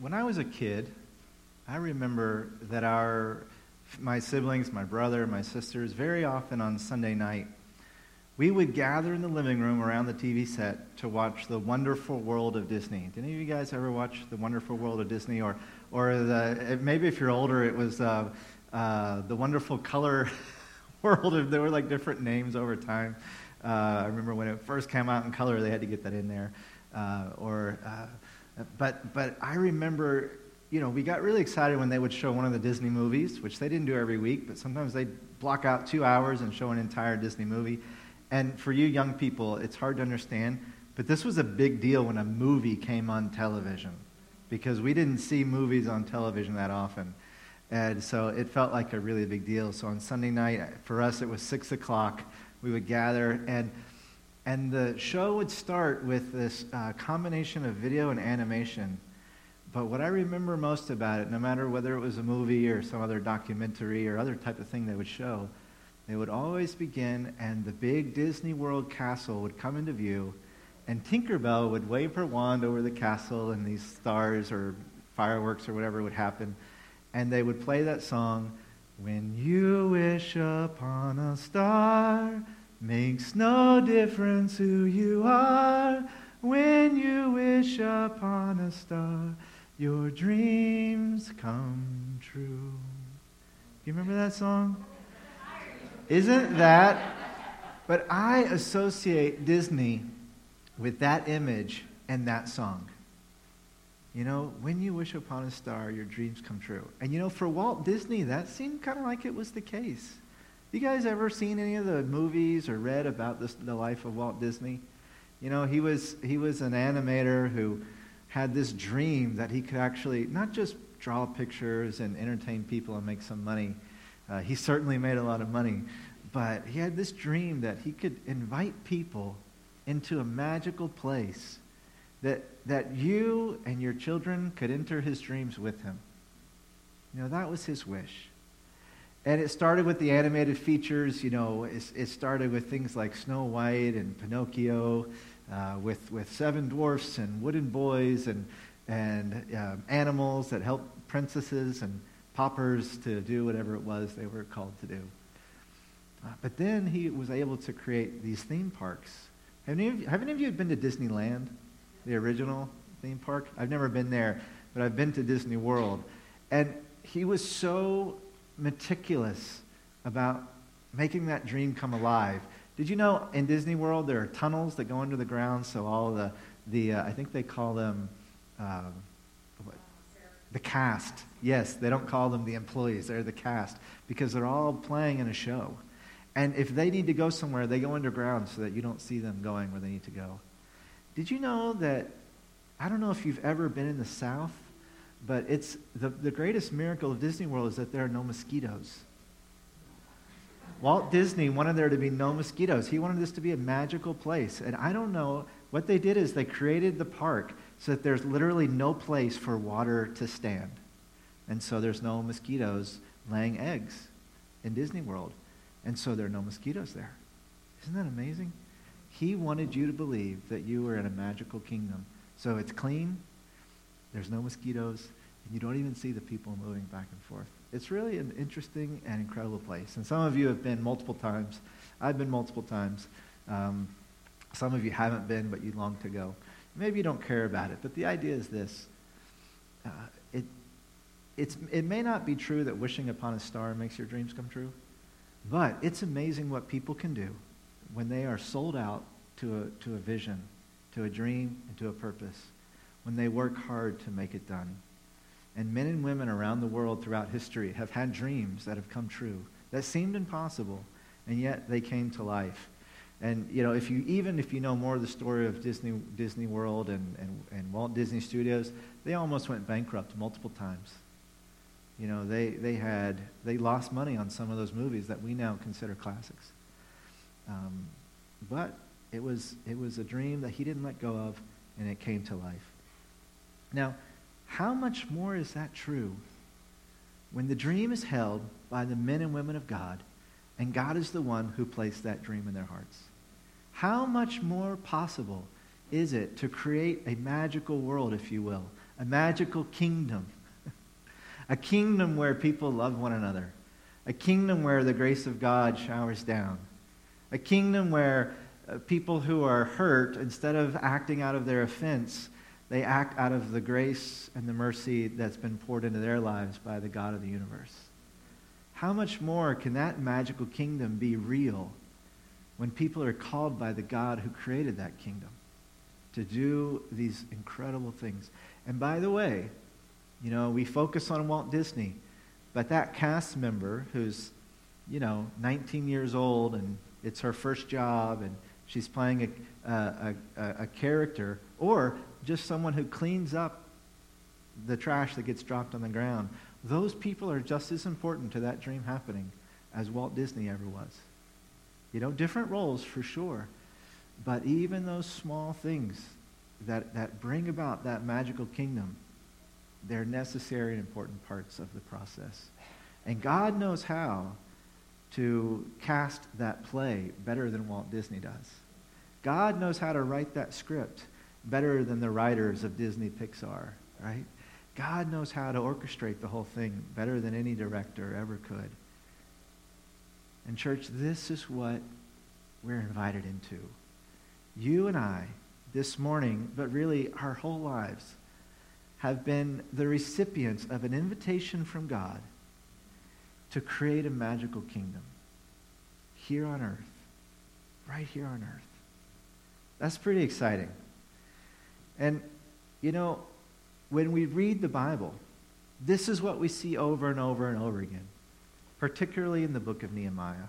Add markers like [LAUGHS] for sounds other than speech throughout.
when I was a kid, I remember that our, my siblings, my brother, my sisters, very often on Sunday night, we would gather in the living room around the TV set to watch The Wonderful World of Disney. Did any of you guys ever watch The Wonderful World of Disney? Or, or the, maybe if you're older, it was uh, uh, The Wonderful Color [LAUGHS] World. There were like different names over time. Uh, I remember when it first came out in color, they had to get that in there. Uh, or, uh, but, but I remember, you know, we got really excited when they would show one of the Disney movies, which they didn't do every week, but sometimes they'd block out two hours and show an entire Disney movie. And for you young people, it's hard to understand, but this was a big deal when a movie came on television because we didn't see movies on television that often. And so it felt like a really big deal. So on Sunday night, for us, it was 6 o'clock. We would gather, and, and the show would start with this uh, combination of video and animation. But what I remember most about it, no matter whether it was a movie or some other documentary or other type of thing they would show, they would always begin, and the big Disney World castle would come into view, and Tinkerbell would wave her wand over the castle, and these stars or fireworks or whatever would happen, and they would play that song, When you wish upon a star, makes no difference who you are. When you wish upon a star, your dreams come true. You remember that song? Isn't that? But I associate Disney with that image and that song. You know, when you wish upon a star, your dreams come true. And you know, for Walt Disney, that seemed kind of like it was the case. You guys ever seen any of the movies or read about this, the life of Walt Disney? You know, he was, he was an animator who had this dream that he could actually not just draw pictures and entertain people and make some money, uh, he certainly made a lot of money, but he had this dream that he could invite people into a magical place that, that you and your children could enter his dreams with him. You know, that was his wish. And it started with the animated features. You know, it, it started with things like Snow White and Pinocchio, uh, with, with seven dwarfs and wooden boys and, and um, animals that helped princesses and paupers to do whatever it was they were called to do. Uh, but then he was able to create these theme parks. Have any, have any of you been to Disneyland, the original theme park? I've never been there, but I've been to Disney World. And he was so meticulous about making that dream come alive. Did you know in Disney World there are tunnels that go under the ground so all the, the uh, I think they call them, uh, what? the cast. Yes, they don't call them the employees, they're the cast because they're all playing in a show. And if they need to go somewhere, they go underground so that you don't see them going where they need to go. Did you know that? I don't know if you've ever been in the South, but it's the, the greatest miracle of Disney World is that there are no mosquitoes. Walt Disney wanted there to be no mosquitoes. He wanted this to be a magical place. And I don't know, what they did is they created the park so that there's literally no place for water to stand. And so there's no mosquitoes laying eggs in Disney World. And so there are no mosquitoes there. Isn't that amazing? He wanted you to believe that you were in a magical kingdom. So it's clean, there's no mosquitoes, and you don't even see the people moving back and forth. It's really an interesting and incredible place. And some of you have been multiple times. I've been multiple times. Um, some of you haven't been, but you long to go. Maybe you don't care about it, but the idea is this. Uh, it, it's, it may not be true that wishing upon a star makes your dreams come true. But it's amazing what people can do when they are sold out to a, to a vision, to a dream, and to a purpose, when they work hard to make it done. And men and women around the world throughout history have had dreams that have come true that seemed impossible, and yet they came to life. And you know, if you even if you know more of the story of Disney Disney World and, and, and Walt Disney Studios, they almost went bankrupt multiple times. You know, they, they had, they lost money on some of those movies that we now consider classics. Um, but it was, it was a dream that he didn't let go of, and it came to life. Now, how much more is that true when the dream is held by the men and women of God, and God is the one who placed that dream in their hearts? How much more possible is it to create a magical world, if you will, a magical kingdom, [LAUGHS] a kingdom where people love one another, a kingdom where the grace of God showers down, a kingdom where uh, people who are hurt, instead of acting out of their offense, they act out of the grace and the mercy that's been poured into their lives by the God of the universe. How much more can that magical kingdom be real when people are called by the God who created that kingdom to do these incredible things? And by the way, you know, we focus on Walt Disney, but that cast member who's, you know, 19 years old and it's her first job and she's playing a, a, a, a character, or just someone who cleans up the trash that gets dropped on the ground, those people are just as important to that dream happening as Walt Disney ever was. You know, different roles for sure. But even those small things that, that bring about that magical kingdom, they're necessary and important parts of the process. And God knows how to cast that play better than Walt Disney does. God knows how to write that script better than the writers of Disney Pixar, right? God knows how to orchestrate the whole thing better than any director ever could. And, church, this is what we're invited into. You and I, this morning, but really our whole lives, have been the recipients of an invitation from God to create a magical kingdom here on earth, right here on earth. That's pretty exciting. And, you know, when we read the Bible, this is what we see over and over and over again, particularly in the book of Nehemiah.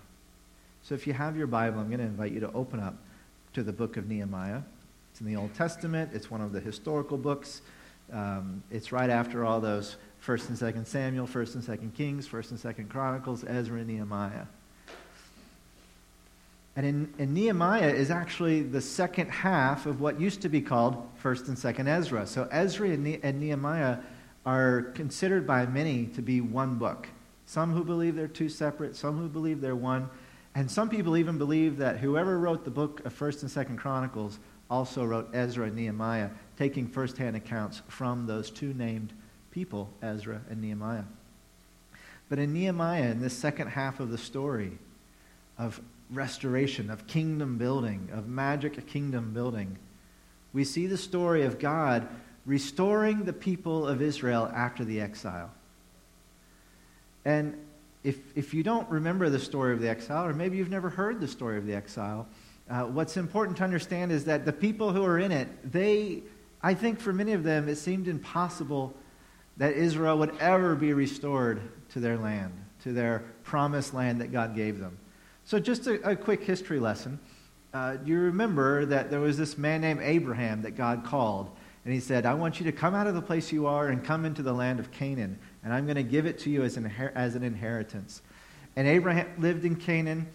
So if you have your Bible, I'm going to invite you to open up to the book of Nehemiah. It's in the Old Testament, it's one of the historical books. Um, it's right after all those First and Second Samuel, First and Second Kings, First and Second Chronicles, Ezra, and Nehemiah. And in, Nehemiah is actually the second half of what used to be called First and Second Ezra. So Ezra and, ne- and Nehemiah are considered by many to be one book. Some who believe they're two separate, some who believe they're one, and some people even believe that whoever wrote the book of First and Second Chronicles also wrote Ezra and Nehemiah, taking firsthand accounts from those two named people, Ezra and Nehemiah. But in Nehemiah, in this second half of the story of restoration, of kingdom building, of magic kingdom building, we see the story of God restoring the people of Israel after the exile. And if, if you don't remember the story of the exile, or maybe you've never heard the story of the exile, uh, what's important to understand is that the people who are in it, they, I think for many of them, it seemed impossible that Israel would ever be restored to their land, to their promised land that God gave them. So, just a, a quick history lesson. Uh, you remember that there was this man named Abraham that God called, and he said, I want you to come out of the place you are and come into the land of Canaan, and I'm going to give it to you as an, as an inheritance. And Abraham lived in Canaan,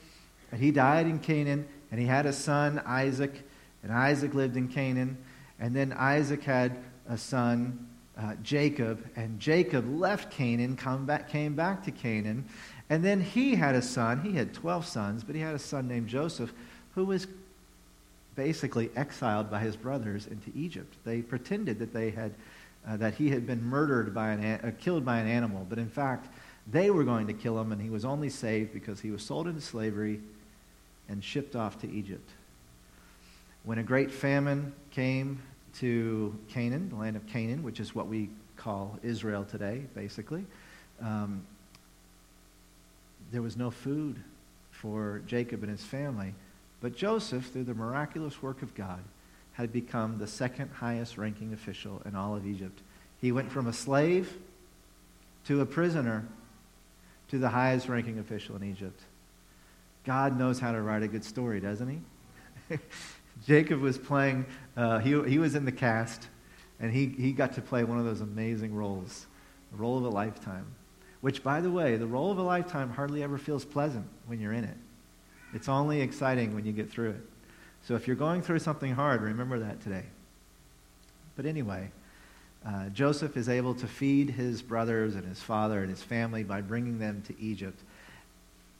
and he died in Canaan, and he had a son, Isaac, and Isaac lived in Canaan. And then Isaac had a son, uh, Jacob, and Jacob left Canaan, come back, came back to Canaan, and then he had a son. He had 12 sons, but he had a son named Joseph who was basically exiled by his brothers into Egypt. They pretended that they had uh, that he had been murdered by an uh, killed by an animal, but in fact they were going to kill him, and he was only saved because he was sold into slavery and shipped off to Egypt. When a great famine came to Canaan, the land of Canaan, which is what we call Israel today, basically, um, there was no food for Jacob and his family. But Joseph, through the miraculous work of God, had become the second highest ranking official in all of Egypt. He went from a slave to a prisoner to the highest ranking official in Egypt. God knows how to write a good story, doesn't he? [LAUGHS] Jacob was playing, uh, he, he was in the cast, and he, he got to play one of those amazing roles, the role of a lifetime. Which, by the way, the role of a lifetime hardly ever feels pleasant when you're in it. It's only exciting when you get through it. So if you're going through something hard, remember that today. But anyway, uh, Joseph is able to feed his brothers and his father and his family by bringing them to Egypt.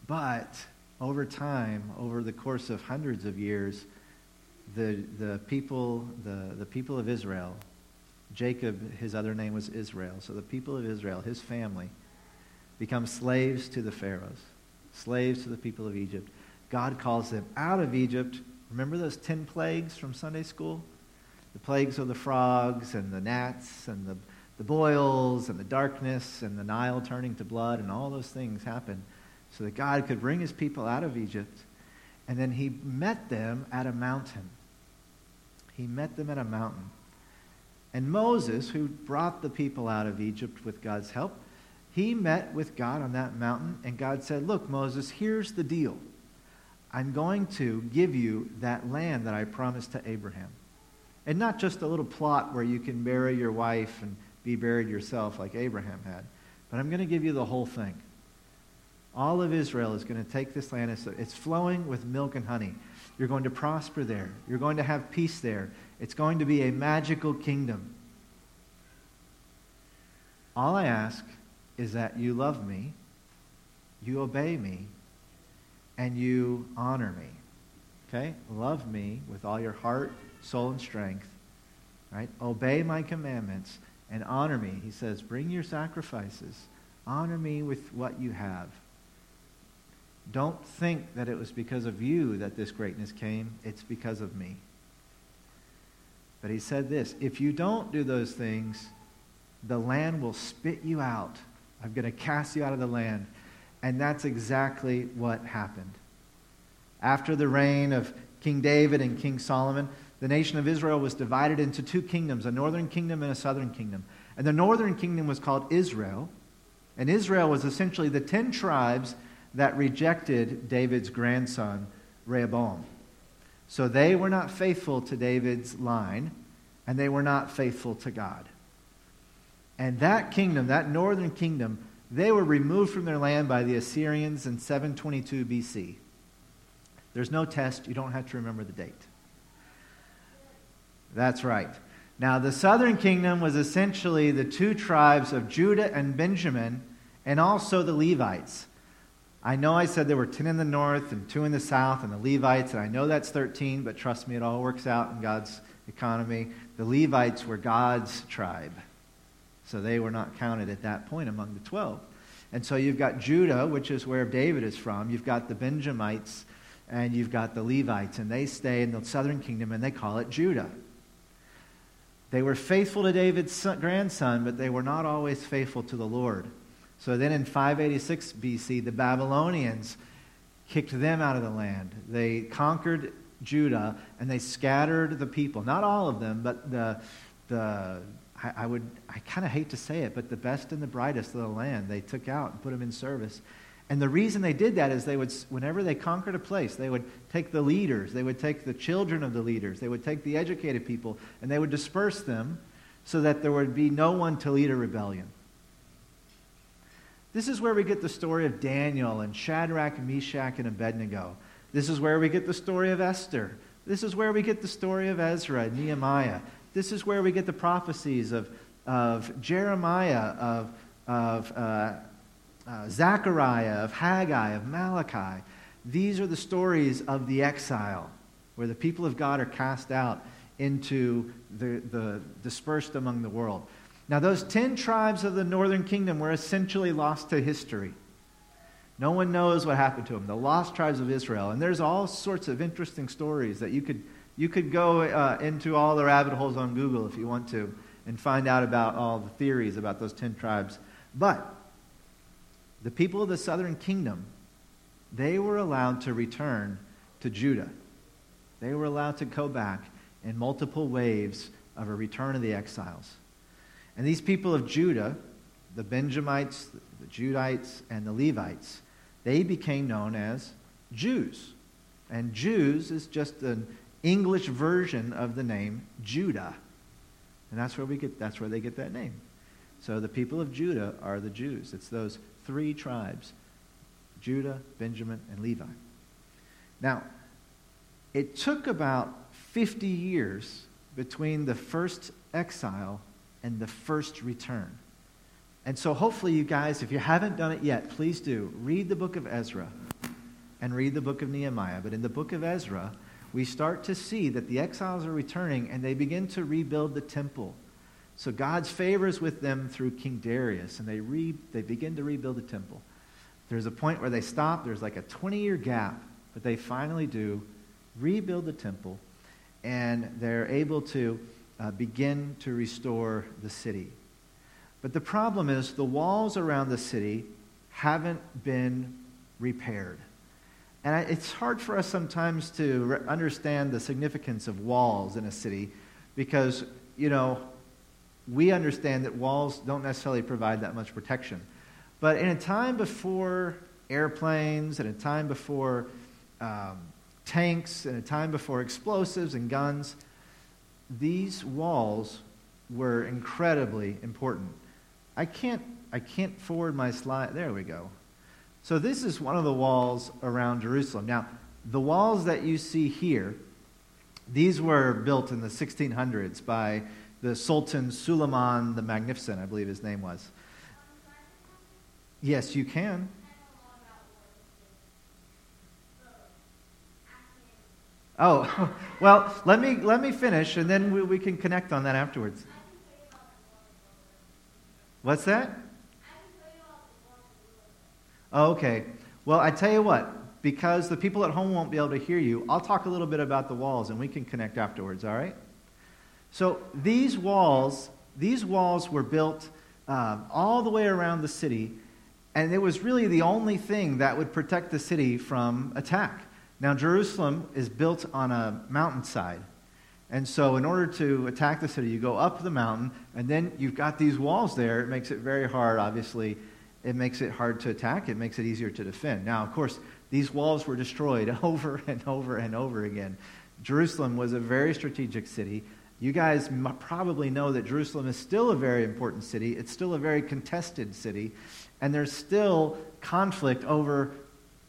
But over time, over the course of hundreds of years, the, the, people, the, the people of Israel Jacob, his other name was Israel. So the people of Israel, his family, become slaves to the Pharaohs, slaves to the people of Egypt. God calls them out of Egypt. Remember those 10 plagues from Sunday school? The plagues of the frogs and the gnats and the, the boils and the darkness and the Nile turning to blood and all those things happen so that God could bring his people out of Egypt. And then he met them at a mountain. He met them at a mountain. And Moses, who brought the people out of Egypt with God's help, he met with God on that mountain, and God said, Look, Moses, here's the deal. I'm going to give you that land that I promised to Abraham. And not just a little plot where you can bury your wife and be buried yourself like Abraham had, but I'm going to give you the whole thing. All of Israel is going to take this land. It's flowing with milk and honey. You're going to prosper there. You're going to have peace there. It's going to be a magical kingdom. All I ask is that you love me, you obey me, and you honor me. Okay? Love me with all your heart, soul, and strength. Right? Obey my commandments and honor me. He says, bring your sacrifices. Honor me with what you have. Don't think that it was because of you that this greatness came. It's because of me. But he said this if you don't do those things, the land will spit you out. I'm going to cast you out of the land. And that's exactly what happened. After the reign of King David and King Solomon, the nation of Israel was divided into two kingdoms a northern kingdom and a southern kingdom. And the northern kingdom was called Israel. And Israel was essentially the ten tribes that rejected David's grandson, Rehoboam. So they were not faithful to David's line, and they were not faithful to God. And that kingdom, that northern kingdom, they were removed from their land by the Assyrians in 722 BC. There's no test, you don't have to remember the date. That's right. Now, the southern kingdom was essentially the two tribes of Judah and Benjamin, and also the Levites. I know I said there were 10 in the north and 2 in the south and the Levites, and I know that's 13, but trust me, it all works out in God's economy. The Levites were God's tribe, so they were not counted at that point among the 12. And so you've got Judah, which is where David is from. You've got the Benjamites, and you've got the Levites, and they stay in the southern kingdom, and they call it Judah. They were faithful to David's grandson, but they were not always faithful to the Lord. So then in 586 BC, the Babylonians kicked them out of the land. They conquered Judah and they scattered the people. Not all of them, but the, the I, I would, I kind of hate to say it, but the best and the brightest of the land they took out and put them in service. And the reason they did that is they would, whenever they conquered a place, they would take the leaders, they would take the children of the leaders, they would take the educated people, and they would disperse them so that there would be no one to lead a rebellion. This is where we get the story of Daniel and Shadrach, Meshach, and Abednego. This is where we get the story of Esther. This is where we get the story of Ezra and Nehemiah. This is where we get the prophecies of, of Jeremiah, of, of uh, uh, Zechariah, of Haggai, of Malachi. These are the stories of the exile, where the people of God are cast out into the, the dispersed among the world. Now, those 10 tribes of the northern kingdom were essentially lost to history. No one knows what happened to them, the lost tribes of Israel. And there's all sorts of interesting stories that you could, you could go uh, into all the rabbit holes on Google if you want to and find out about all the theories about those 10 tribes. But the people of the southern kingdom, they were allowed to return to Judah. They were allowed to go back in multiple waves of a return of the exiles. And these people of Judah, the Benjamites, the Judites, and the Levites, they became known as Jews. And Jews is just an English version of the name Judah. And that's where, we get, that's where they get that name. So the people of Judah are the Jews. It's those three tribes Judah, Benjamin, and Levi. Now, it took about 50 years between the first exile and the first return. And so, hopefully, you guys, if you haven't done it yet, please do. Read the book of Ezra and read the book of Nehemiah. But in the book of Ezra, we start to see that the exiles are returning and they begin to rebuild the temple. So God's favor is with them through King Darius, and they, re, they begin to rebuild the temple. There's a point where they stop. There's like a 20 year gap, but they finally do rebuild the temple, and they're able to uh, begin to restore the city. But the problem is the walls around the city haven't been repaired. And it's hard for us sometimes to re- understand the significance of walls in a city because, you know, we understand that walls don't necessarily provide that much protection. But in a time before airplanes, in a time before um, tanks, in a time before explosives and guns, these walls were incredibly important. I can't, I can't forward my slide. There we go. So, this is one of the walls around Jerusalem. Now, the walls that you see here, these were built in the 1600s by the Sultan Suleiman the Magnificent, I believe his name was. Yes, you can. Oh, [LAUGHS] well, let me, let me finish and then we, we can connect on that afterwards. What's that? Oh, okay. Well, I tell you what, because the people at home won't be able to hear you, I'll talk a little bit about the walls and we can connect afterwards, all right? So these walls, these walls were built um, all the way around the city, and it was really the only thing that would protect the city from attack. Now, Jerusalem is built on a mountainside. And so, in order to attack the city, you go up the mountain, and then you've got these walls there. It makes it very hard, obviously, it makes it hard to attack. It makes it easier to defend. Now, of course, these walls were destroyed [LAUGHS] over and over and over again. Jerusalem was a very strategic city. You guys probably know that Jerusalem is still a very important city. It's still a very contested city. And there's still conflict over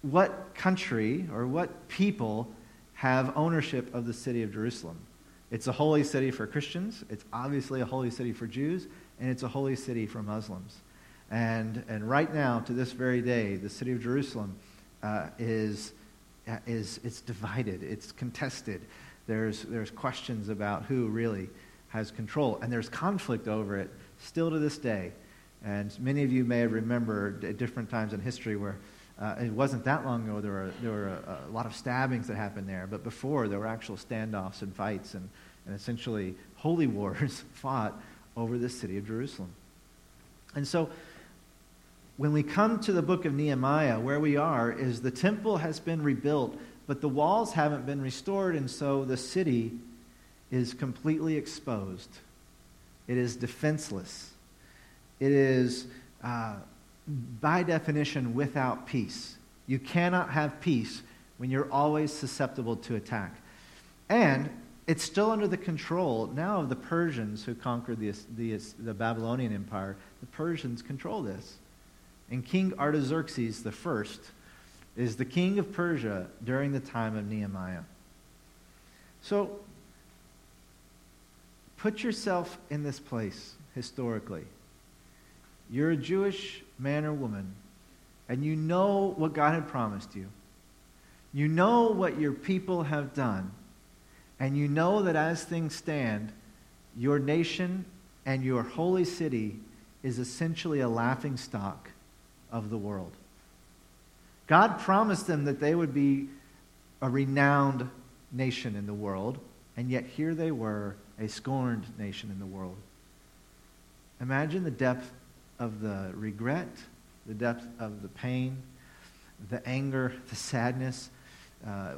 what country or what people have ownership of the city of Jerusalem. It's a holy city for Christians, it's obviously a holy city for Jews, and it's a holy city for Muslims. And, and right now, to this very day, the city of Jerusalem uh, is, uh, is it's divided, it's contested. There's, there's questions about who really has control, and there's conflict over it still to this day. And many of you may remember at different times in history where uh, it wasn't that long ago there were, there were a, a, lot of stabbings that happened there, but before there were actual standoffs and fights and, and essentially holy [LAUGHS] wars fought over the city of Jerusalem. And so when we come to the book of Nehemiah, where we are is the temple has been rebuilt, but the walls haven't been restored, and so the city is completely exposed. It is defenseless. It is, uh, by definition, without peace. You cannot have peace when you're always susceptible to attack. And it's still under the control now of the Persians who conquered the, the, the Babylonian Empire. The Persians control this. And King Artaxerxes I is the king of Persia during the time of Nehemiah. So, put yourself in this place historically. You're a Jewish man or woman, and you know what God had promised you. You know what your people have done, and you know that as things stand, your nation and your holy city is essentially a laughing stock of the world. God promised them that they would be a renowned nation in the world, and yet here they were, a scorned nation in the world. Imagine the depth of the regret, the depth of the pain, the anger, the sadness. Uh,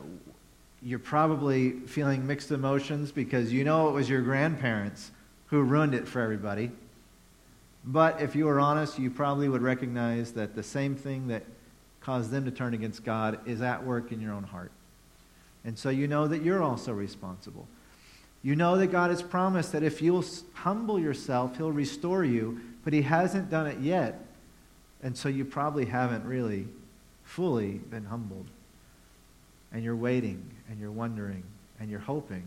you're probably feeling mixed emotions because you know it was your grandparents who ruined it for everybody. But if you were honest, you probably would recognize that the same thing that caused them to turn against God is at work in your own heart. And so you know that you're also responsible. You know that God has promised that if you'll humble yourself, He'll restore you, but He hasn't done it yet. And so you probably haven't really fully been humbled. And you're waiting, and you're wondering, and you're hoping,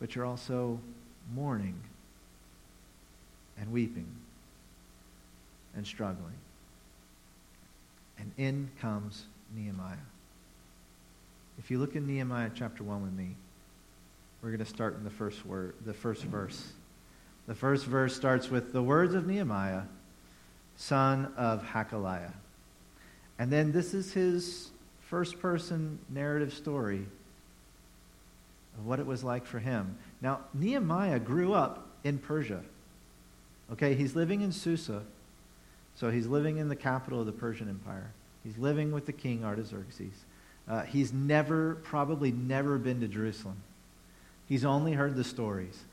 but you're also mourning and weeping and struggling. And in comes Nehemiah. If you look in Nehemiah chapter 1 with me, we're going to start in the first word, the first verse. The first verse starts with the words of Nehemiah, son of Hakaliah. And then this is his first person narrative story of what it was like for him. Now, Nehemiah grew up in Persia. Okay, he's living in Susa, so he's living in the capital of the Persian Empire. He's living with the king Artaxerxes. Uh, he's never, probably never been to Jerusalem. He's only heard the stories.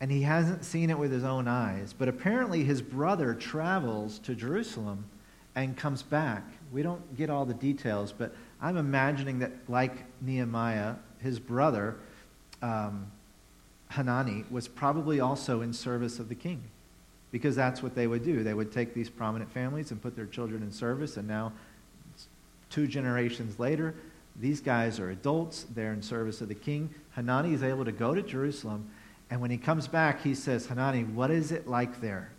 And he hasn't seen it with his own eyes. But apparently, his brother travels to Jerusalem and comes back. We don't get all the details, but I'm imagining that, like Nehemiah, his brother, um, Hanani, was probably also in service of the king because that's what they would do. They would take these prominent families and put their children in service, and now, two generations later, these guys are adults. They're in service of the king. Hanani is able to go to Jerusalem, and when he comes back, he says, Hanani, what is it like there?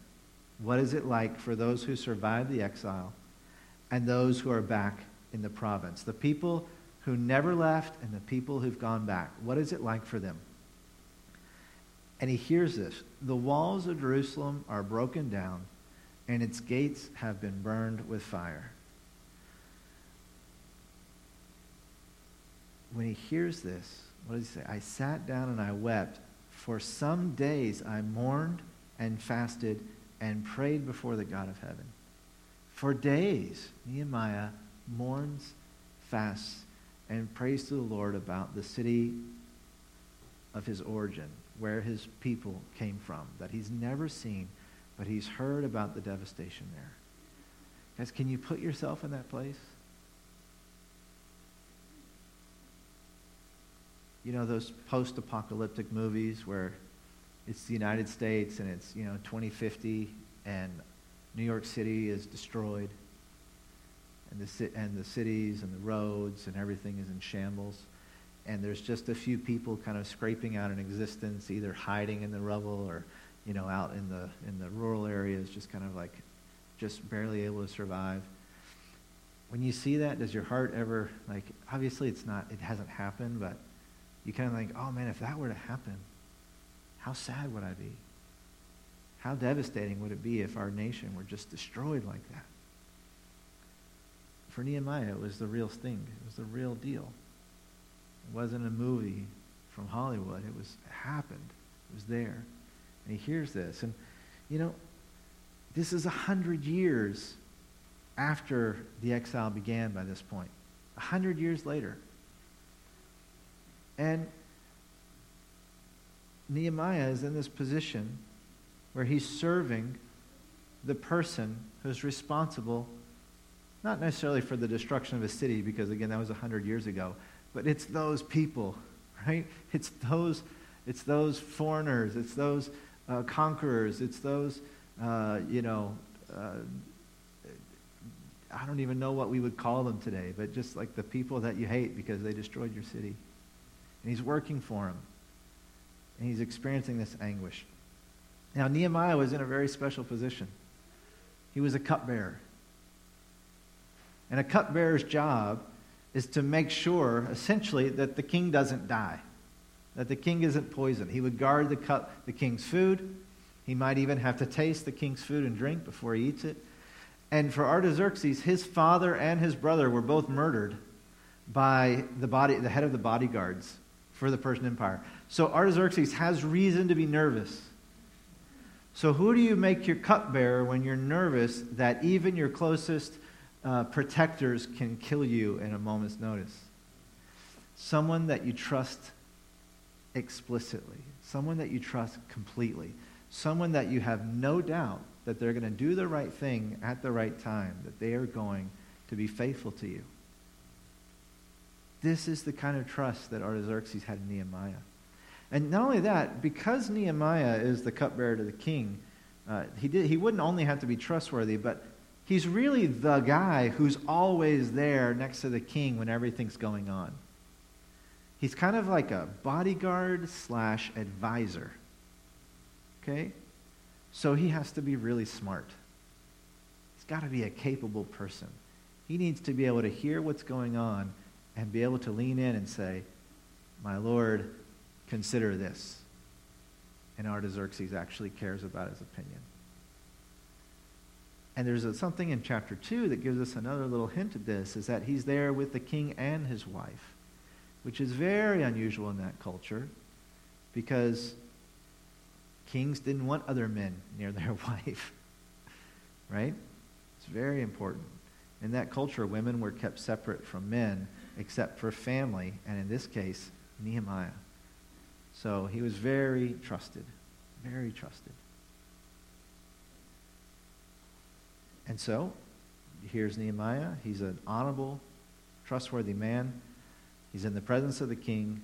What is it like for those who survived the exile and those who are back in the province? The people who never left and the people who've gone back. What is it like for them? And he hears this The walls of Jerusalem are broken down, and its gates have been burned with fire. When he hears this, what does he say? I sat down and I wept. For some days I mourned and fasted and prayed before the God of heaven. For days, Nehemiah mourns, fasts, and prays to the Lord about the city of his origin, where his people came from, that he's never seen, but he's heard about the devastation there. Guys, can you put yourself in that place? You know, those post apocalyptic movies where it's the United States and it's, you know, 2050 and New York City is destroyed and the, and the cities and the roads and everything is in shambles and there's just a few people kind of scraping out an existence, either hiding in the rubble or, you know, out in the in the rural areas, just kind of like, just barely able to survive. When you see that, does your heart ever like? Obviously, it's not. It hasn't happened, but you kind of think, oh man, if that were to happen, how sad would I be? How devastating would it be if our nation were just destroyed like that? For Nehemiah, it was the real thing. It was the real deal. It wasn't a movie from Hollywood. It was it happened. It was there. And he hears this. And, you know, this is a hundred years after the exile began by this point. A hundred years later. And Nehemiah is in this position where he's serving the person who's responsible, not necessarily for the destruction of a city, because again, that was a hundred years ago, but it's those people, right? It's those, it's those foreigners. It's those uh, conquerors. It's those, uh, you know, uh, I don't even know what we would call them today, but just like the people that you hate because they destroyed your city. And he's working for them. And he's experiencing this anguish. Now, Nehemiah was in a very special position. He was a cupbearer. And a cupbearer's job is to make sure, essentially, that the king doesn't die, that the king isn't poisoned. He would guard the, cup, the king's food. He might even have to taste the king's food and drink before he eats it. And for Artaxerxes, his father and his brother were both murdered by the, body, the head of the bodyguards for the Persian Empire. So Artaxerxes has reason to be nervous. So, who do you make your cupbearer when you're nervous that even your closest uh, protectors can kill you in a moment's notice. Someone that you trust explicitly, someone that you trust completely, someone that you have no doubt that they're going to do the right thing at the right time, that they are going to be faithful to you. This is the kind of trust that Artaxerxes had in Nehemiah. And not only that, because Nehemiah is the cupbearer to the king, uh, he, did, he wouldn't only have to be trustworthy, but He's really the guy who's always there next to the king when everything's going on. He's kind of like a bodyguard slash advisor. Okay? So he has to be really smart. He's got to be a capable person. He needs to be able to hear what's going on and be able to lean in and say, My Lord, consider this. and Artaxerxes actually cares about his opinion. And there's a, something in chapter 2 that gives us another little hint of this, is that he's there with the king and his wife, which is very unusual in that culture because kings didn't want other men near their [LAUGHS] wife. right? It's very important. In that culture, women were kept separate from men except for family, and in this case, Nehemiah. So he was very trusted, very trusted. And so, here's Nehemiah. He's an honorable, trustworthy man. He's in the presence of the king,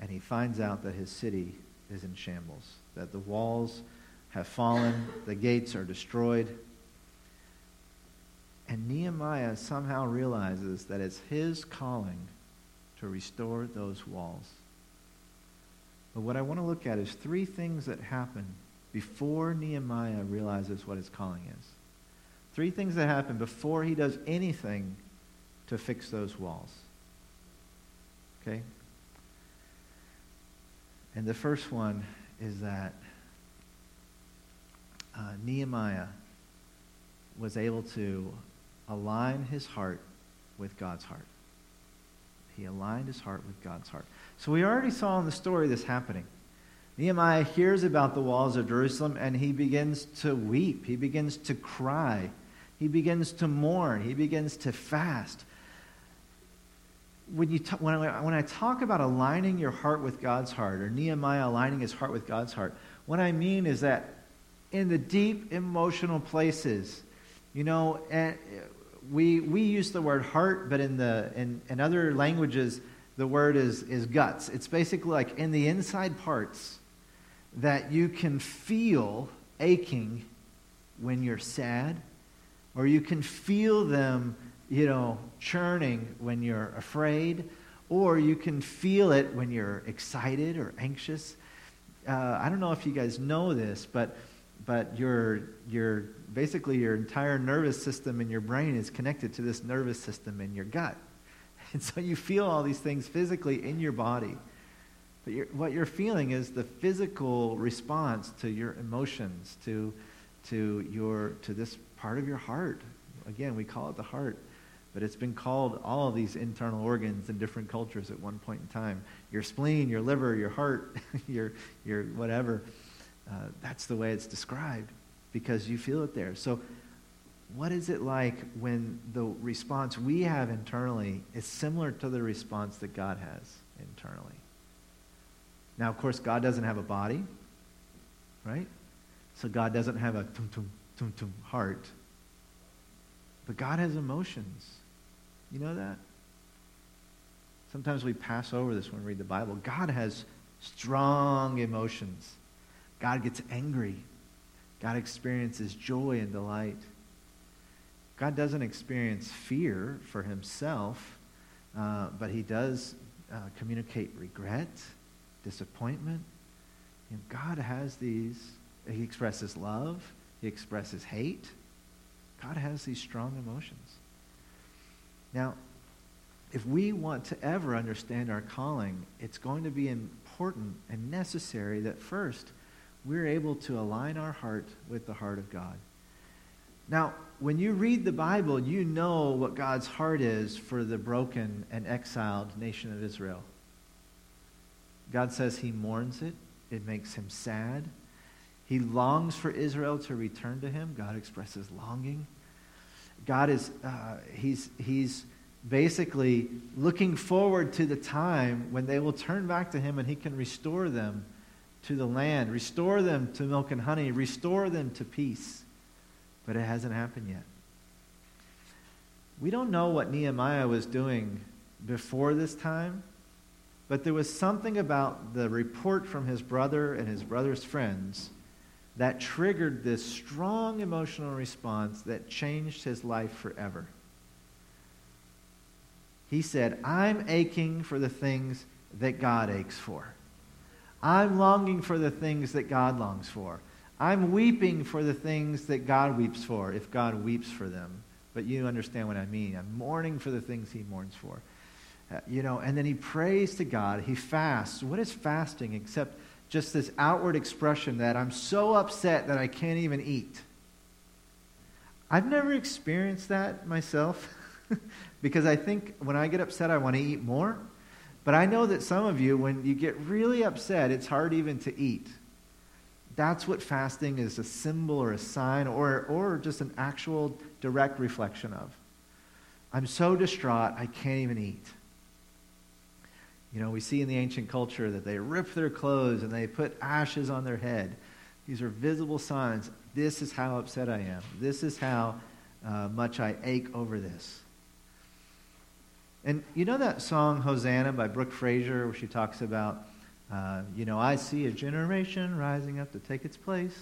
and he finds out that his city is in shambles, that the walls have fallen, the gates are destroyed. And Nehemiah somehow realizes that it's his calling to restore those walls. But what I want to look at is three things that happen before Nehemiah realizes what his calling is. Three things that happen before he does anything to fix those walls. Okay? And the first one is that uh, Nehemiah was able to align his heart with God's heart. He aligned his heart with God's heart. So we already saw in the story this happening. Nehemiah hears about the walls of Jerusalem and he begins to weep. He begins to cry. He begins to mourn. He begins to fast. When, you t- when, I, when I talk about aligning your heart with God's heart, or Nehemiah aligning his heart with God's heart, what I mean is that in the deep emotional places, you know, and we, we use the word heart, but in, the, in, in other languages, the word is, is guts. It's basically like in the inside parts that you can feel aching when you're sad, or you can feel them, you know, churning when you're afraid, or you can feel it when you're excited or anxious. Uh, I don't know if you guys know this, but but your your basically your entire nervous system in your brain is connected to this nervous system in your gut. [LAUGHS] And so you feel all these things physically in your body. But you're, what you're feeling is the physical response to your emotions, to, to, your, to this part of your heart. Again, we call it the heart, but it's been called all of these internal organs in different cultures at one point in time. Your spleen, your liver, your heart, [LAUGHS] your, your whatever. Uh, that's the way it's described because you feel it there. So, what is it like when the response we have internally is similar to the response that God has internally? Now, of course, God doesn't have a body, right? So, God doesn't have a tum tum tum tum heart. But God has emotions. You know that? Sometimes we pass over this when we read the Bible. God has strong emotions. God gets angry. God experiences joy and delight. God doesn't experience fear for himself, uh, but he does uh, communicate regret, disappointment. God has these, he expresses love, he expresses hate. God has these strong emotions. Now, if we want to ever understand our calling, it's going to be important and necessary that first we're able to align our heart with the heart of God. Now, when you read the Bible, you know what God's heart is for the broken and exiled nation of Israel. God says he mourns it, it makes him sad. He longs for Israel to return to him. God expresses longing. God is, uh, he's, he's basically looking forward to the time when they will turn back to him and he can restore them to the land, restore them to milk and honey, restore them to peace. But it hasn't happened yet. We don't know what Nehemiah was doing before this time, but there was something about the report from his brother and his brother's friends that triggered this strong emotional response that changed his life forever. He said, I'm aching for the things that God aches for. I'm longing for the things that God longs for. I'm weeping for the things that God weeps for, if God weeps for them. But you understand what I mean. I'm mourning for the things he mourns for. Uh, you know, and then he prays to God. He fasts. What is fasting except just this outward expression that I'm so upset that I can't even eat. I've never experienced that myself [LAUGHS] because I think when I get upset, I want to eat more. But I know that some of you, when you get really upset, it's hard even to eat. That's what fasting is a symbol or a sign or, or just an actual direct reflection of. I'm so distraught, I can't even eat. You know, we see in the ancient culture that they rip their clothes and they put ashes on their head. These are visible signs. This is how upset I am. This is how uh, much I ache over this. And you know that song, Hosanna, by Brooke Fraser, where she talks about, uh, you know, I see a generation rising up to take its place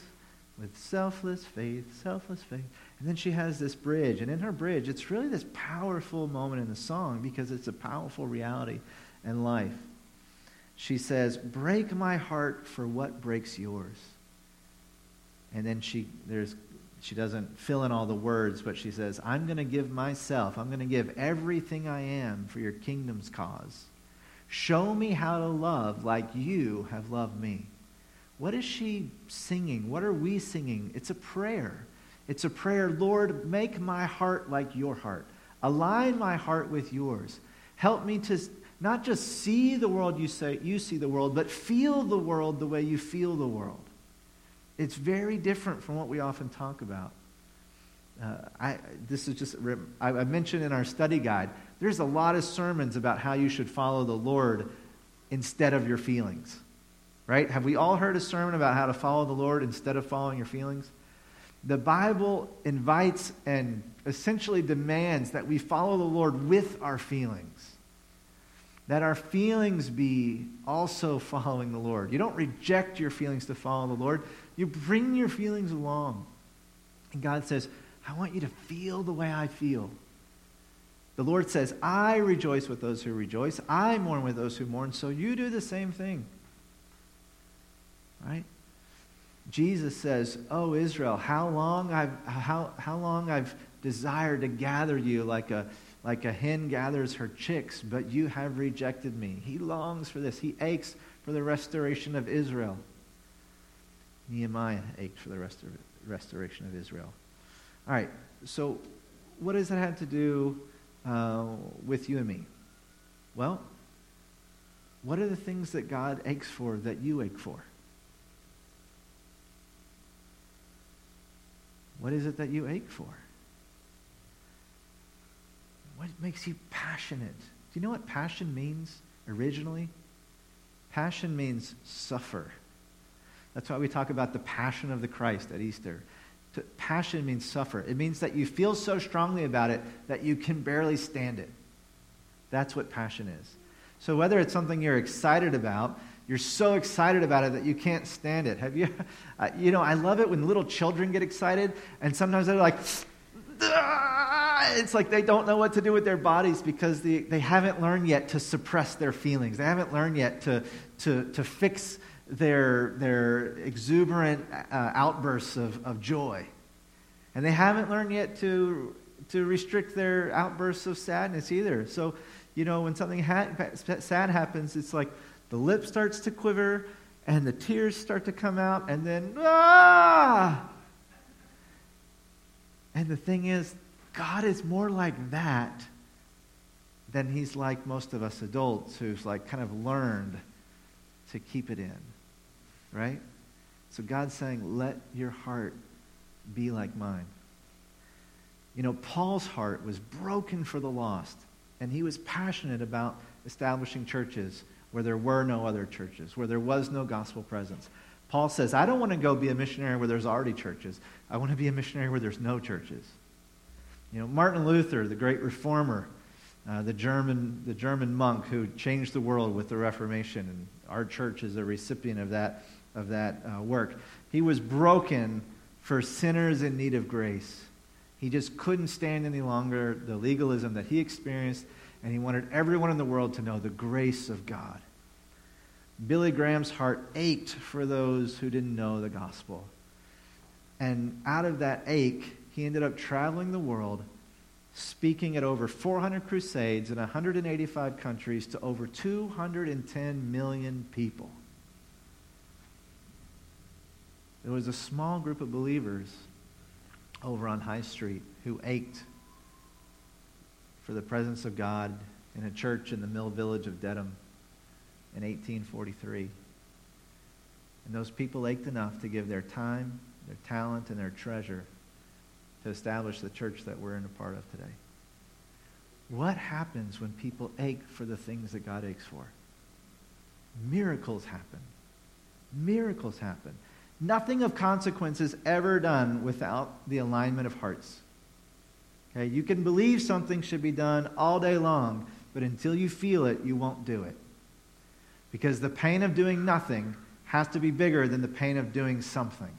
with selfless faith, selfless faith. And then she has this bridge. And in her bridge, it's really this powerful moment in the song because it's a powerful reality and life. She says, Break my heart for what breaks yours. And then she, there's, she doesn't fill in all the words, but she says, I'm going to give myself, I'm going to give everything I am for your kingdom's cause. Show me how to love like you have loved me. What is she singing? What are we singing? It's a prayer. It's a prayer, Lord, make my heart like your heart. Align my heart with yours. Help me to not just see the world you say you see the world, but feel the world the way you feel the world. It's very different from what we often talk about. Uh, I, this is just, I, I mentioned in our study guide, there's a lot of sermons about how you should follow the Lord instead of your feelings. Right? Have we all heard a sermon about how to follow the Lord instead of following your feelings? The Bible invites and essentially demands that we follow the Lord with our feelings that our feelings be also following the Lord. You don't reject your feelings to follow the Lord, you bring your feelings along. And God says, I want you to feel the way I feel. The Lord says, I rejoice with those who rejoice, I mourn with those who mourn, so you do the same thing. Right? Jesus says, Oh, Israel, how long I've, how, how long I've desired to gather you like a like a hen gathers her chicks, but you have rejected me. He longs for this. He aches for the restoration of Israel. Nehemiah ached for the restor- restoration of Israel. All right, so what does that have to do uh, with you and me? Well, what are the things that God aches for that you ache for? What is it that you ache for? What makes you passionate? Do you know what passion means originally? Passion means suffer. That's why we talk about the passion of the Christ at Easter. Passion means suffer. It means that you feel so strongly about it that you can barely stand it. That's what passion is. So whether it's something you're excited about, you're so excited about it that you can't stand it. Have you? [LAUGHS] Uh, you know, I love it when little children get excited, and sometimes they're like, it's like they don't know what to do with their bodies because they, they haven't learned yet to suppress their feelings. They haven't learned yet to, to, to fix their, their exuberant uh, outbursts of, of joy. And they haven't learned yet to, to restrict their outbursts of sadness either. So, you know, when something ha- sad happens, it's like the lip starts to quiver and the tears start to come out, and then, ah! And the thing is, God is more like that than he's like most of us adults who's like kind of learned to keep it in. Right? So God's saying, let your heart be like mine. You know, Paul's heart was broken for the lost, and he was passionate about establishing churches where there were no other churches, where there was no gospel presence. Paul says, I don't want to go be a missionary where there's already churches. I want to be a missionary where there's no churches. You know, Martin Luther, the great reformer, uh, the, German, the German monk who changed the world with the Reformation, and our church is a recipient of that, of that uh, work. He was broken for sinners in need of grace. He just couldn't stand any longer the legalism that he experienced, and he wanted everyone in the world to know the grace of God. Billy Graham's heart ached for those who didn't know the gospel. And out of that ache, he ended up traveling the world, speaking at over 400 crusades in 185 countries to over 210 million people. There was a small group of believers over on High Street who ached for the presence of God in a church in the mill village of Dedham in 1843. And those people ached enough to give their time, their talent, and their treasure to establish the church that we're in a part of today. What happens when people ache for the things that God aches for? Miracles happen. Miracles happen. Nothing of consequence is ever done without the alignment of hearts. Okay, you can believe something should be done all day long, but until you feel it, you won't do it. Because the pain of doing nothing has to be bigger than the pain of doing something.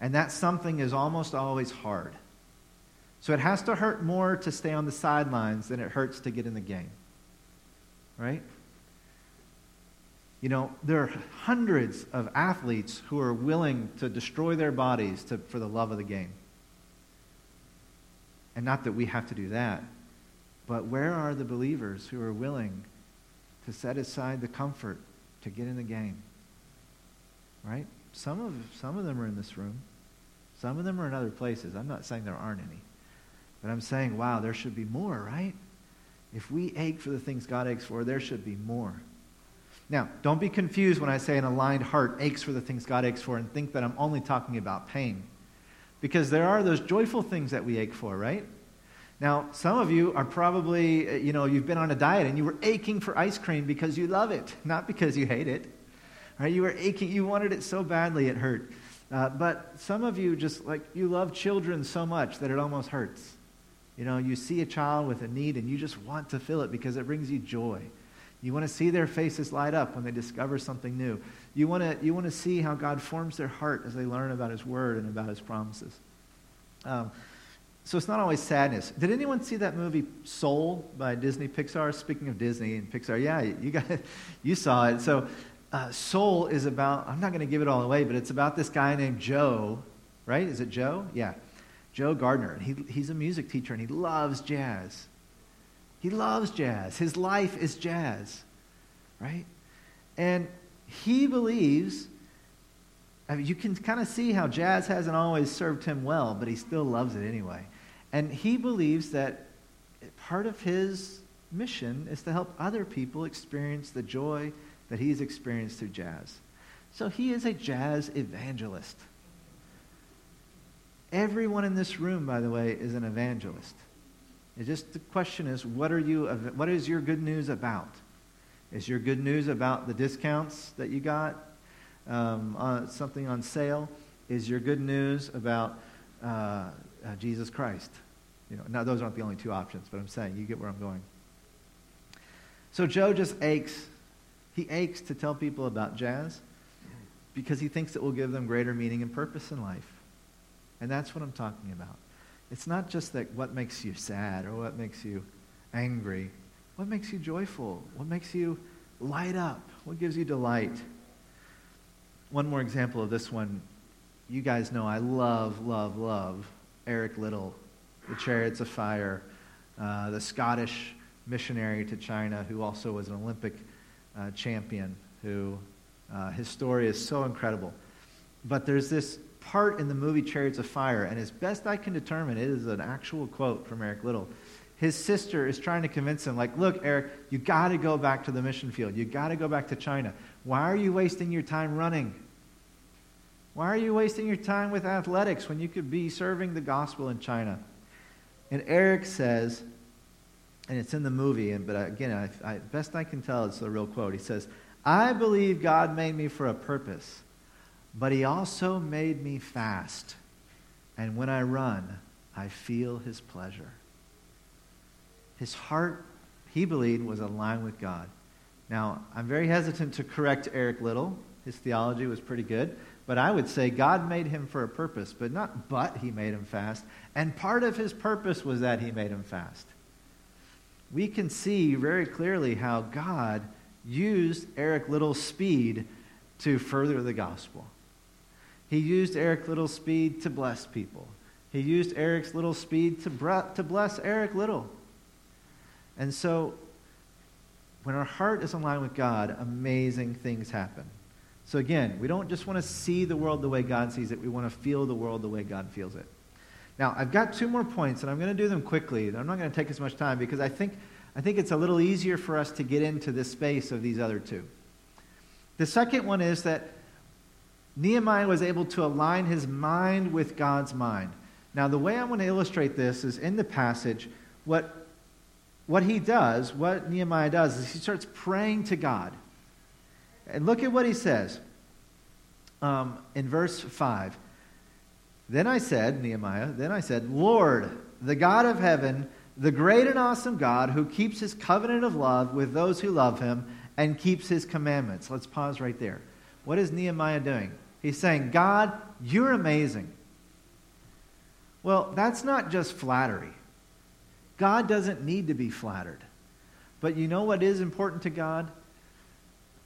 And that something is almost always hard. So it has to hurt more to stay on the sidelines than it hurts to get in the game. Right? You know, there are hundreds of athletes who are willing to destroy their bodies to, for the love of the game. And not that we have to do that, but where are the believers who are willing to set aside the comfort to get in the game? Right? Some of, some of them are in this room. Some of them are in other places. I'm not saying there aren't any. But I'm saying, wow, there should be more, right? If we ache for the things God aches for, there should be more. Now, don't be confused when I say an aligned heart aches for the things God aches for and think that I'm only talking about pain. Because there are those joyful things that we ache for, right? Now, some of you are probably, uh, you know, you've been on a diet and you were aching for ice cream because you love it, not because you hate it. Right? You were aching, you wanted it so badly it hurt. Uh, but some of you just like, you love children so much that it almost hurts. You know, you see a child with a need and you just want to fill it because it brings you joy. You want to see their faces light up when they discover something new. You want to, you want to see how God forms their heart as they learn about His Word and about His promises. Um, so it's not always sadness. Did anyone see that movie Soul by Disney Pixar? Speaking of Disney and Pixar, yeah, you got, [LAUGHS] you saw it. So uh, Soul is about. I'm not going to give it all away, but it's about this guy named Joe. Right? Is it Joe? Yeah, Joe Gardner. And he, he's a music teacher and he loves jazz. He loves jazz. His life is jazz, right? And he believes, I mean, you can kind of see how jazz hasn't always served him well, but he still loves it anyway. And he believes that part of his mission is to help other people experience the joy that he's experienced through jazz. So he is a jazz evangelist. Everyone in this room, by the way, is an evangelist. It just the question is, what are you? What is your good news about? Is your good news about the discounts that you got? Um, uh, something on sale? Is your good news about uh, uh, Jesus Christ? You know, now those aren't the only two options, but I'm saying you get where I'm going. So Joe just aches. He aches to tell people about jazz because he thinks it will give them greater meaning and purpose in life. And that's what I'm talking about. It's not just that what makes you sad or what makes you angry. What makes you joyful? What makes you light up? What gives you delight? One more example of this one. You guys know I love, love, love Eric Liddell, the Chariots of Fire, uh, the Scottish missionary to China who also was an Olympic uh, champion, who uh, his story is so incredible. But there's this part in the movie Chariots of Fire, and as best I can determine, it is an actual quote from Eric Liddell. His sister is trying to convince him, like, look, Eric, you got to go back to the mission field. You got to go back to China. Why are you wasting your time running? Why are you wasting your time with athletics when you could be serving the gospel in China? And Eric says, and it's in the movie, and, but again, I, I, best I can tell, it's a real quote. He says, I believe God made me for a purpose. But he also made me fast. And when I run, I feel his pleasure. His heart, he believed, was aligned with God. Now, I'm very hesitant to correct Eric Liddell. His theology was pretty good. But I would say God made him for a purpose, but not but he made him fast. And part of his purpose was that he made him fast. We can see very clearly how God used Eric Liddell's speed to further the gospel. He used Eric Liddell's speed to bless people. He used Eric's little speed to, to bless Eric Liddell. And so, when our heart is aligned with God, amazing things happen. So again, we don't just want to see the world the way God sees it, we want to feel the world the way God feels it. Now, I've got two more points, and I'm going to do them quickly. I'm not going to take as much time because I think, I think it's a little easier for us to get into the space of these other two. The second one is that Nehemiah was able to align his mind with God's mind. Now, the way I want to illustrate this is in the passage, what, what he does, what Nehemiah does, is he starts praying to God. And look at what he says um, in verse 5. Then I said, Nehemiah, then I said, Lord, the God of heaven, the great and awesome God who keeps his covenant of love with those who love him and keeps his commandments. Let's pause right there. What is Nehemiah doing? He's saying, God, you're amazing. Well, that's not just flattery. God doesn't need to be flattered. But you know what is important to God?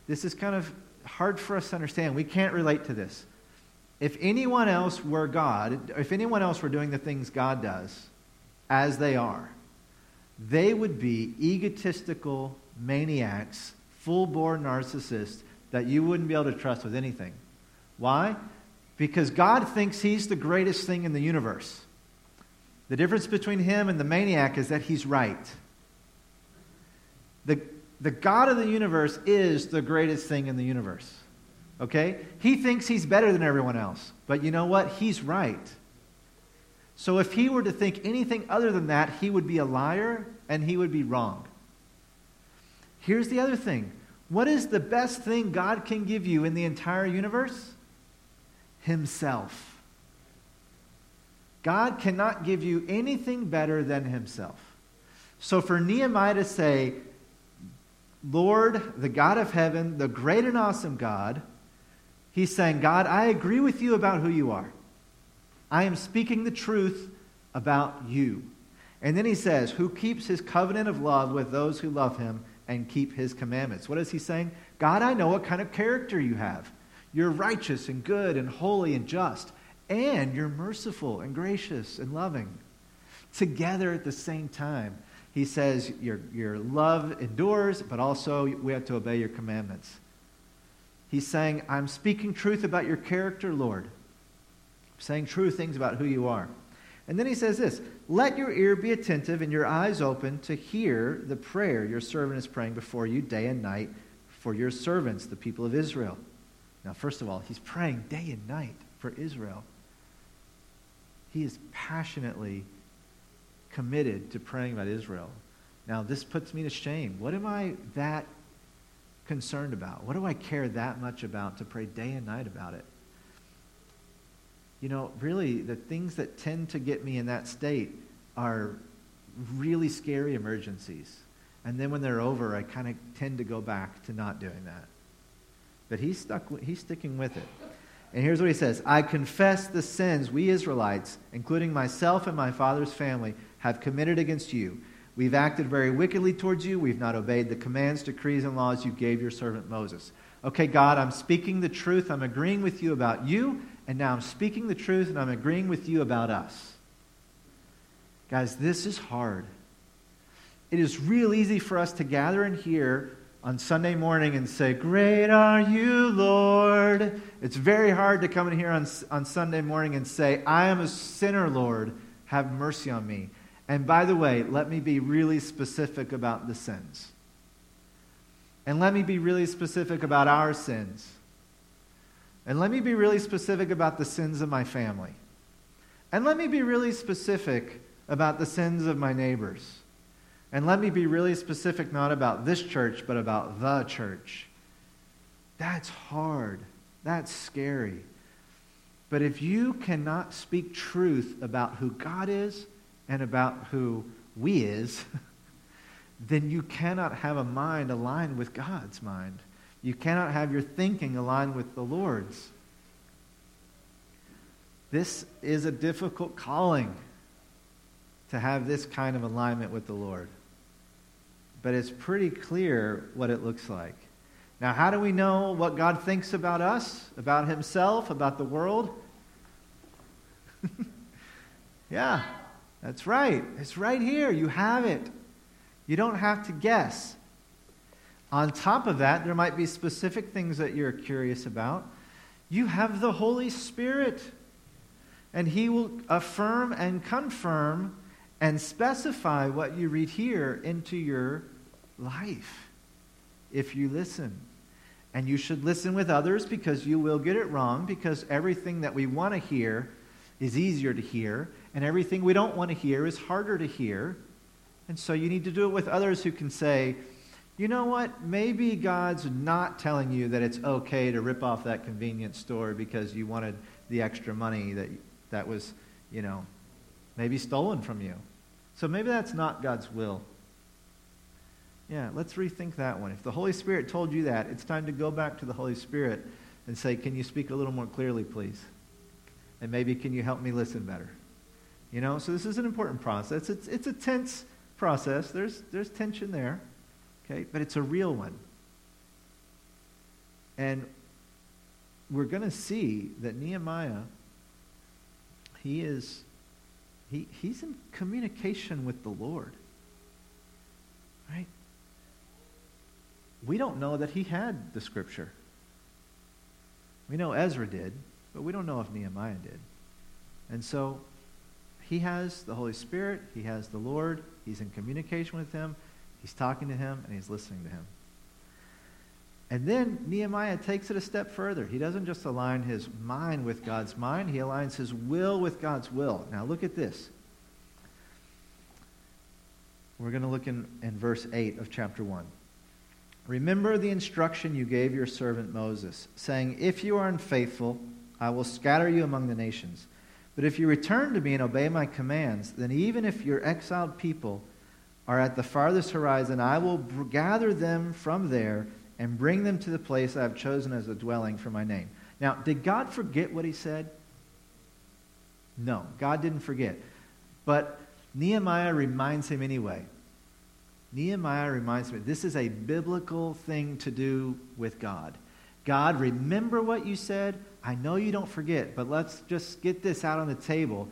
This is kind of hard for us to understand. We can't relate to this. If anyone else were God, if anyone else were doing the things God does, as they are, they would be egotistical maniacs, full bore narcissists that you wouldn't be able to trust with anything. Why? Because God thinks he's the greatest thing in the universe. The difference between him and the maniac is that he's right. The, the God of the universe is the greatest thing in the universe. Okay? He thinks he's better than everyone else. But you know what? He's right. So if he were to think anything other than that, he would be a liar and he would be wrong. Here's the other thing what is the best thing God can give you in the entire universe? Himself. God cannot give you anything better than Himself. So for Nehemiah to say, Lord, the God of heaven, the great and awesome God, He's saying, God, I agree with you about who you are. I am speaking the truth about you. And then he says, Who keeps his covenant of love with those who love him and keep his commandments. What is he saying? God, I know what kind of character you have. You're righteous and good and holy and just, and you're merciful and gracious and loving. Together at the same time, he says, Your, your love endures, but also we have to obey your commandments. He's saying, I'm speaking truth about your character, Lord. I'm saying true things about who you are. And then he says this Let your ear be attentive and your eyes open to hear the prayer your servant is praying before you day and night for your servants, the people of Israel. Now, first of all, he's praying day and night for Israel. He is passionately committed to praying about Israel. Now, this puts me to shame. What am I that concerned about? What do I care that much about to pray day and night about it? You know, really, the things that tend to get me in that state are really scary emergencies. And then when they're over, I kind of tend to go back to not doing that. But he's, stuck, he's sticking with it. And here's what he says I confess the sins we Israelites, including myself and my father's family, have committed against you We've acted very wickedly towards you. We've not obeyed the commands, decrees, and laws you gave your servant Moses. Okay, God, I'm speaking the truth. I'm agreeing with you about you, and now I'm speaking the truth and I'm agreeing with you about us. Guys, this is hard. It is real easy for us to gather in here on Sunday morning and say, Great are you, Lord. It's very hard to come in here on, on Sunday morning and say, I am a sinner, Lord. Have mercy on me. And by the way, let me be really specific about the sins. And let me be really specific about our sins. And let me be really specific about the sins of my family. And let me be really specific about the sins of my neighbors. And let me be really specific not about this church, but about the church. That's hard. That's scary. But if you cannot speak truth about who God is, and about who we is, [LAUGHS] then you cannot have a mind aligned with God's mind. You cannot have your thinking aligned with the Lord's. This is a difficult calling to have this kind of alignment with the Lord. But it's pretty clear what it looks like. Now, how do we know what God thinks about us, about Himself, about the world? [LAUGHS] yeah. That's right. It's right here. You have it. You don't have to guess. On top of that, there might be specific things that you're curious about. You have the Holy Spirit, and He will affirm and confirm and specify what you read here into your life if you listen. And you should listen with others because you will get it wrong, because everything that we want to hear is easier to hear, and everything we don't want to hear is harder to hear. And so you need to do it with others who can say, you know what? Maybe God's not telling you that it's okay to rip off that convenience store because you wanted the extra money that, that was, you know, maybe stolen from you. So maybe that's not God's will. Yeah, let's rethink that one. If the Holy Spirit told you that, it's time to go back to the Holy Spirit and say, Can you speak a little more clearly, please? And maybe can you help me listen better? You know, so this is an important process. It's, it's a tense process. There's, there's tension there. Okay? But it's a real one. And we're going to see that Nehemiah, he is, he, he's in communication with the Lord. Right? We don't know that he had the scripture. We know Ezra did, but we don't know if Nehemiah did. And so he has the Holy Spirit, he has the Lord, he's in communication with him. He's talking to him and he's listening to him. And then Nehemiah takes it a step further. He doesn't just align his mind with God's mind, he aligns his will with God's will. Now look at this. We're going to look in, in verse 8 of chapter 1. Remember the instruction you gave your servant Moses, saying, If you are unfaithful, I will scatter you among the nations. But if you return to me and obey my commands, then even if your exiled people are at the farthest horizon, I will gather them from there and bring them to the place I have chosen as a dwelling for my name. Now, did God forget what he said? No, God didn't forget. But Nehemiah reminds him anyway. Nehemiah reminds me this is a biblical thing to do with God. God, remember what you said. I know you don't forget, but let's just get this out on the table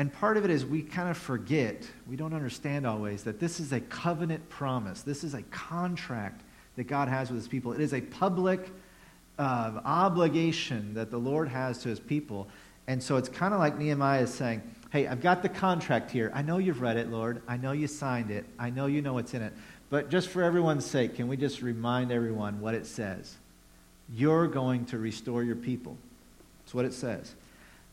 and part of it is we kind of forget, we don't understand always, that this is a covenant promise. This is a contract that God has with his people. It is a public uh, obligation that the Lord has to his people. And so it's kind of like Nehemiah is saying, Hey, I've got the contract here. I know you've read it, Lord. I know you signed it. I know you know what's in it. But just for everyone's sake, can we just remind everyone what it says? You're going to restore your people. That's what it says.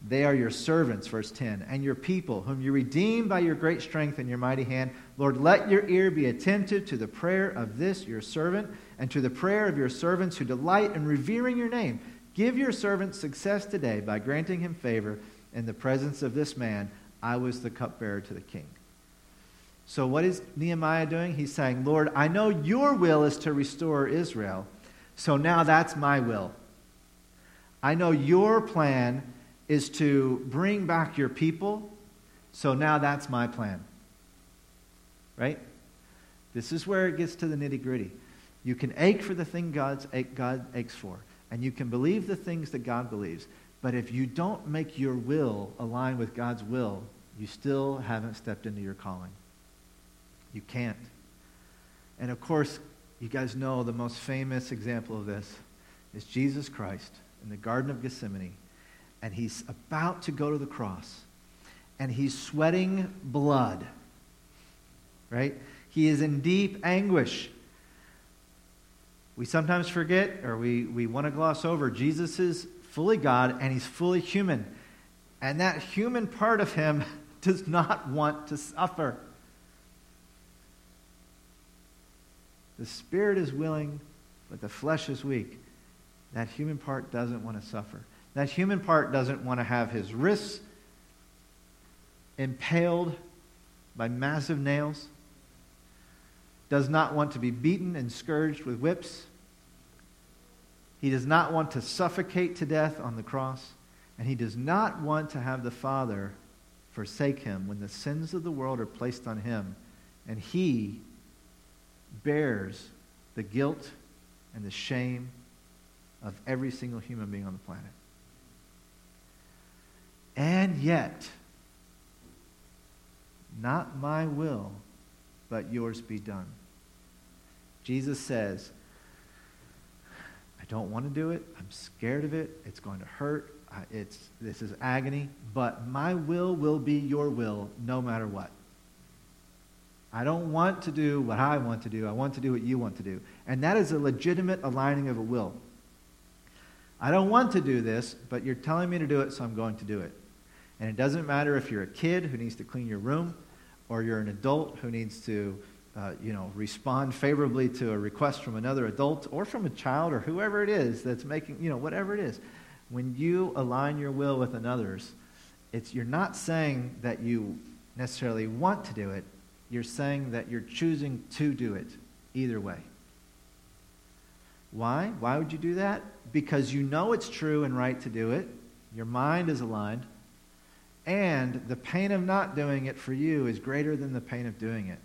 They are your servants, verse 10, and your people, whom you redeemed by your great strength and your mighty hand. Lord, let your ear be attentive to the prayer of this your servant and to the prayer of your servants who delight in revering your name. Give your servant success today by granting him favor in the presence of this man. I was the cupbearer to the king. So, what is Nehemiah doing? He's saying, Lord, I know your will is to restore Israel, so now that's my will. I know your plan is to bring back your people. So now that's my plan. Right? This is where it gets to the nitty gritty. You can ache for the thing God's, God aches for, and you can believe the things that God believes. But if you don't make your will align with God's will, you still haven't stepped into your calling. You can't. And of course, you guys know the most famous example of this is Jesus Christ in the Garden of Gethsemane and he's about to go to the cross and he's sweating blood. Right? He is in deep anguish. We sometimes forget or we, we want to gloss over Jesus is fully God and he's fully human. And that human part of him [LAUGHS] does not want to suffer. The spirit is willing, but the flesh is weak. That human part doesn't want to suffer. That human part doesn't want to have his wrists impaled by massive nails, does not want to be beaten and scourged with whips. He does not want to suffocate to death on the cross, and he does not want to have the Father forsake him when the sins of the world are placed on him, and he bears the guilt and the shame of every single human being on the planet. And yet, not my will, but yours be done. Jesus says, I don't want to do it. I'm scared of it. It's going to hurt. It's, this is agony. But my will will be your will no matter what. I don't want to do what I want to do. I want to do what you want to do. And that is a legitimate aligning of a will. I don't want to do this, but you're telling me to do it, so I'm going to do it. And it doesn't matter if you're a kid who needs to clean your room or you're an adult who needs to uh, you know, respond favorably to a request from another adult or from a child or whoever it is that's making, you know, whatever it is. When you align your will with another's, it's, you're not saying that you necessarily want to do it. You're saying that you're choosing to do it either way. Why? Why would you do that? Because you know it's true and right to do it. Your mind is aligned. And the pain of not doing it for you is greater than the pain of doing it.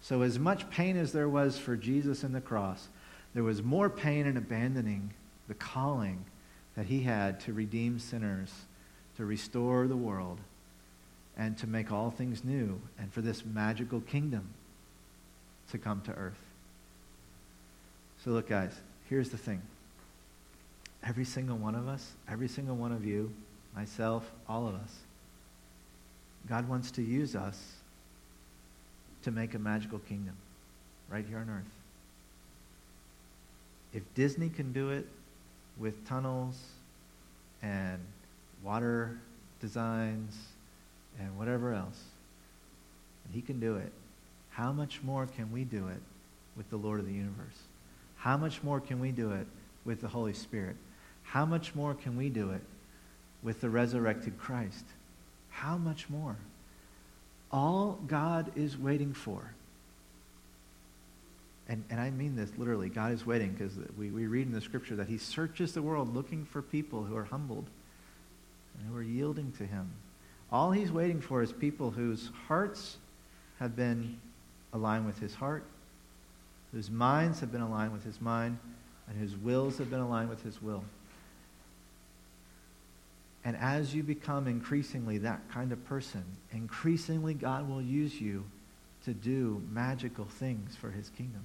So, as much pain as there was for Jesus in the cross, there was more pain in abandoning the calling that he had to redeem sinners, to restore the world, and to make all things new, and for this magical kingdom to come to earth. So, look, guys, here's the thing. Every single one of us, every single one of you, myself, all of us, God wants to use us to make a magical kingdom right here on earth. If Disney can do it with tunnels and water designs and whatever else, and he can do it, how much more can we do it with the Lord of the universe? How much more can we do it with the Holy Spirit? How much more can we do it with the resurrected Christ? How much more? All God is waiting for, and, and I mean this literally, God is waiting because we, we read in the scripture that he searches the world looking for people who are humbled and who are yielding to him. All he's waiting for is people whose hearts have been aligned with his heart, whose minds have been aligned with his mind, and whose wills have been aligned with his will. And as you become increasingly that kind of person, increasingly God will use you to do magical things for his kingdom.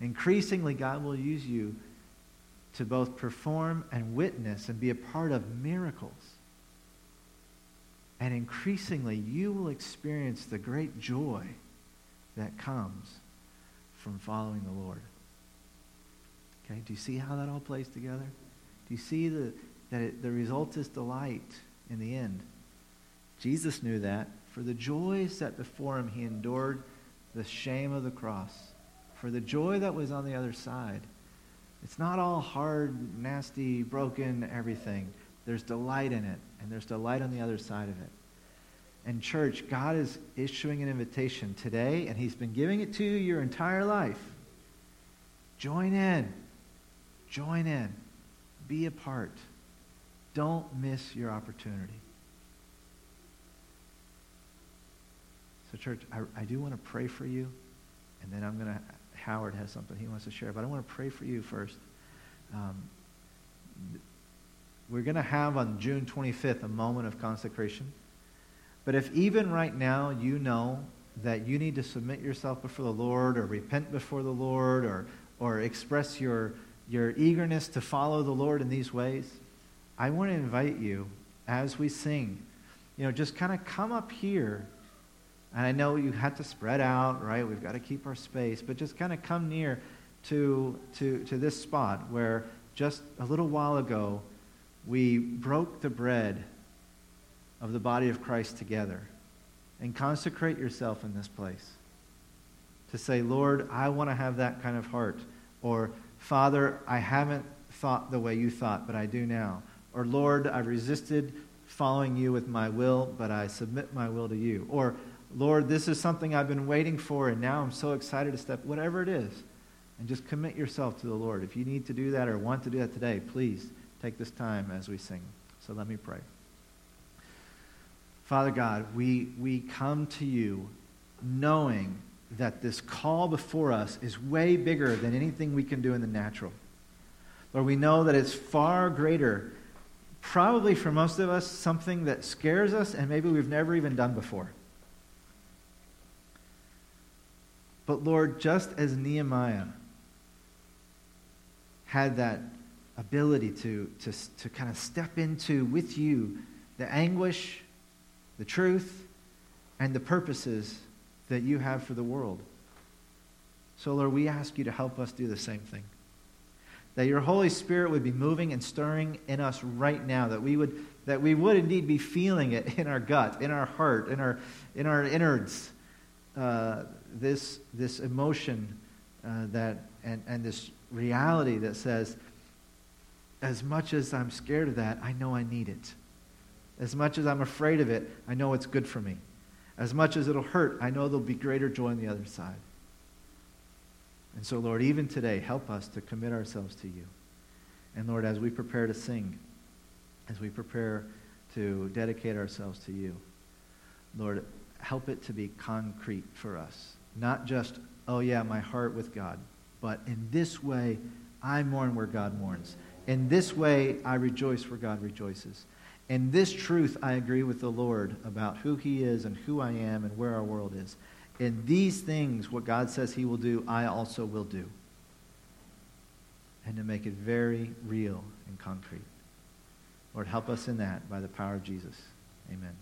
Increasingly, God will use you to both perform and witness and be a part of miracles. And increasingly, you will experience the great joy that comes from following the Lord. Okay, do you see how that all plays together? Do you see the, that it, the result is delight in the end. Jesus knew that. For the joy set before him, he endured the shame of the cross. For the joy that was on the other side. It's not all hard, nasty, broken, everything. There's delight in it, and there's delight on the other side of it. And, church, God is issuing an invitation today, and He's been giving it to you your entire life. Join in. Join in. Be a part. Don't miss your opportunity. So, church, I, I do want to pray for you, and then I'm going to, Howard has something he wants to share, but I want to pray for you first. Um, we're going to have on June 25th a moment of consecration. But if even right now you know that you need to submit yourself before the Lord or repent before the Lord or, or express your, your eagerness to follow the Lord in these ways, I want to invite you as we sing, you know, just kind of come up here. And I know you had to spread out, right? We've got to keep our space, but just kind of come near to, to, to this spot where just a little while ago we broke the bread of the body of Christ together. And consecrate yourself in this place. To say, Lord, I want to have that kind of heart. Or, Father, I haven't thought the way you thought, but I do now. Or, Lord, I've resisted following you with my will, but I submit my will to you. Or, Lord, this is something I've been waiting for, and now I'm so excited to step, whatever it is. And just commit yourself to the Lord. If you need to do that or want to do that today, please take this time as we sing. So let me pray. Father God, we, we come to you knowing that this call before us is way bigger than anything we can do in the natural. Lord, we know that it's far greater probably for most of us, something that scares us and maybe we've never even done before. But Lord, just as Nehemiah had that ability to, to, to kind of step into with you the anguish, the truth, and the purposes that you have for the world. So, Lord, we ask you to help us do the same thing. That your Holy Spirit would be moving and stirring in us right now, that we would, that we would indeed be feeling it in our gut, in our heart, in our, in our innards, uh, this, this emotion uh, that, and, and this reality that says, as much as I'm scared of that, I know I need it. As much as I'm afraid of it, I know it's good for me. As much as it'll hurt, I know there'll be greater joy on the other side. And so, Lord, even today, help us to commit ourselves to you. And Lord, as we prepare to sing, as we prepare to dedicate ourselves to you, Lord, help it to be concrete for us. Not just, oh yeah, my heart with God, but in this way, I mourn where God mourns. In this way, I rejoice where God rejoices. In this truth, I agree with the Lord about who He is and who I am and where our world is. In these things, what God says He will do, I also will do. And to make it very real and concrete. Lord, help us in that by the power of Jesus. Amen.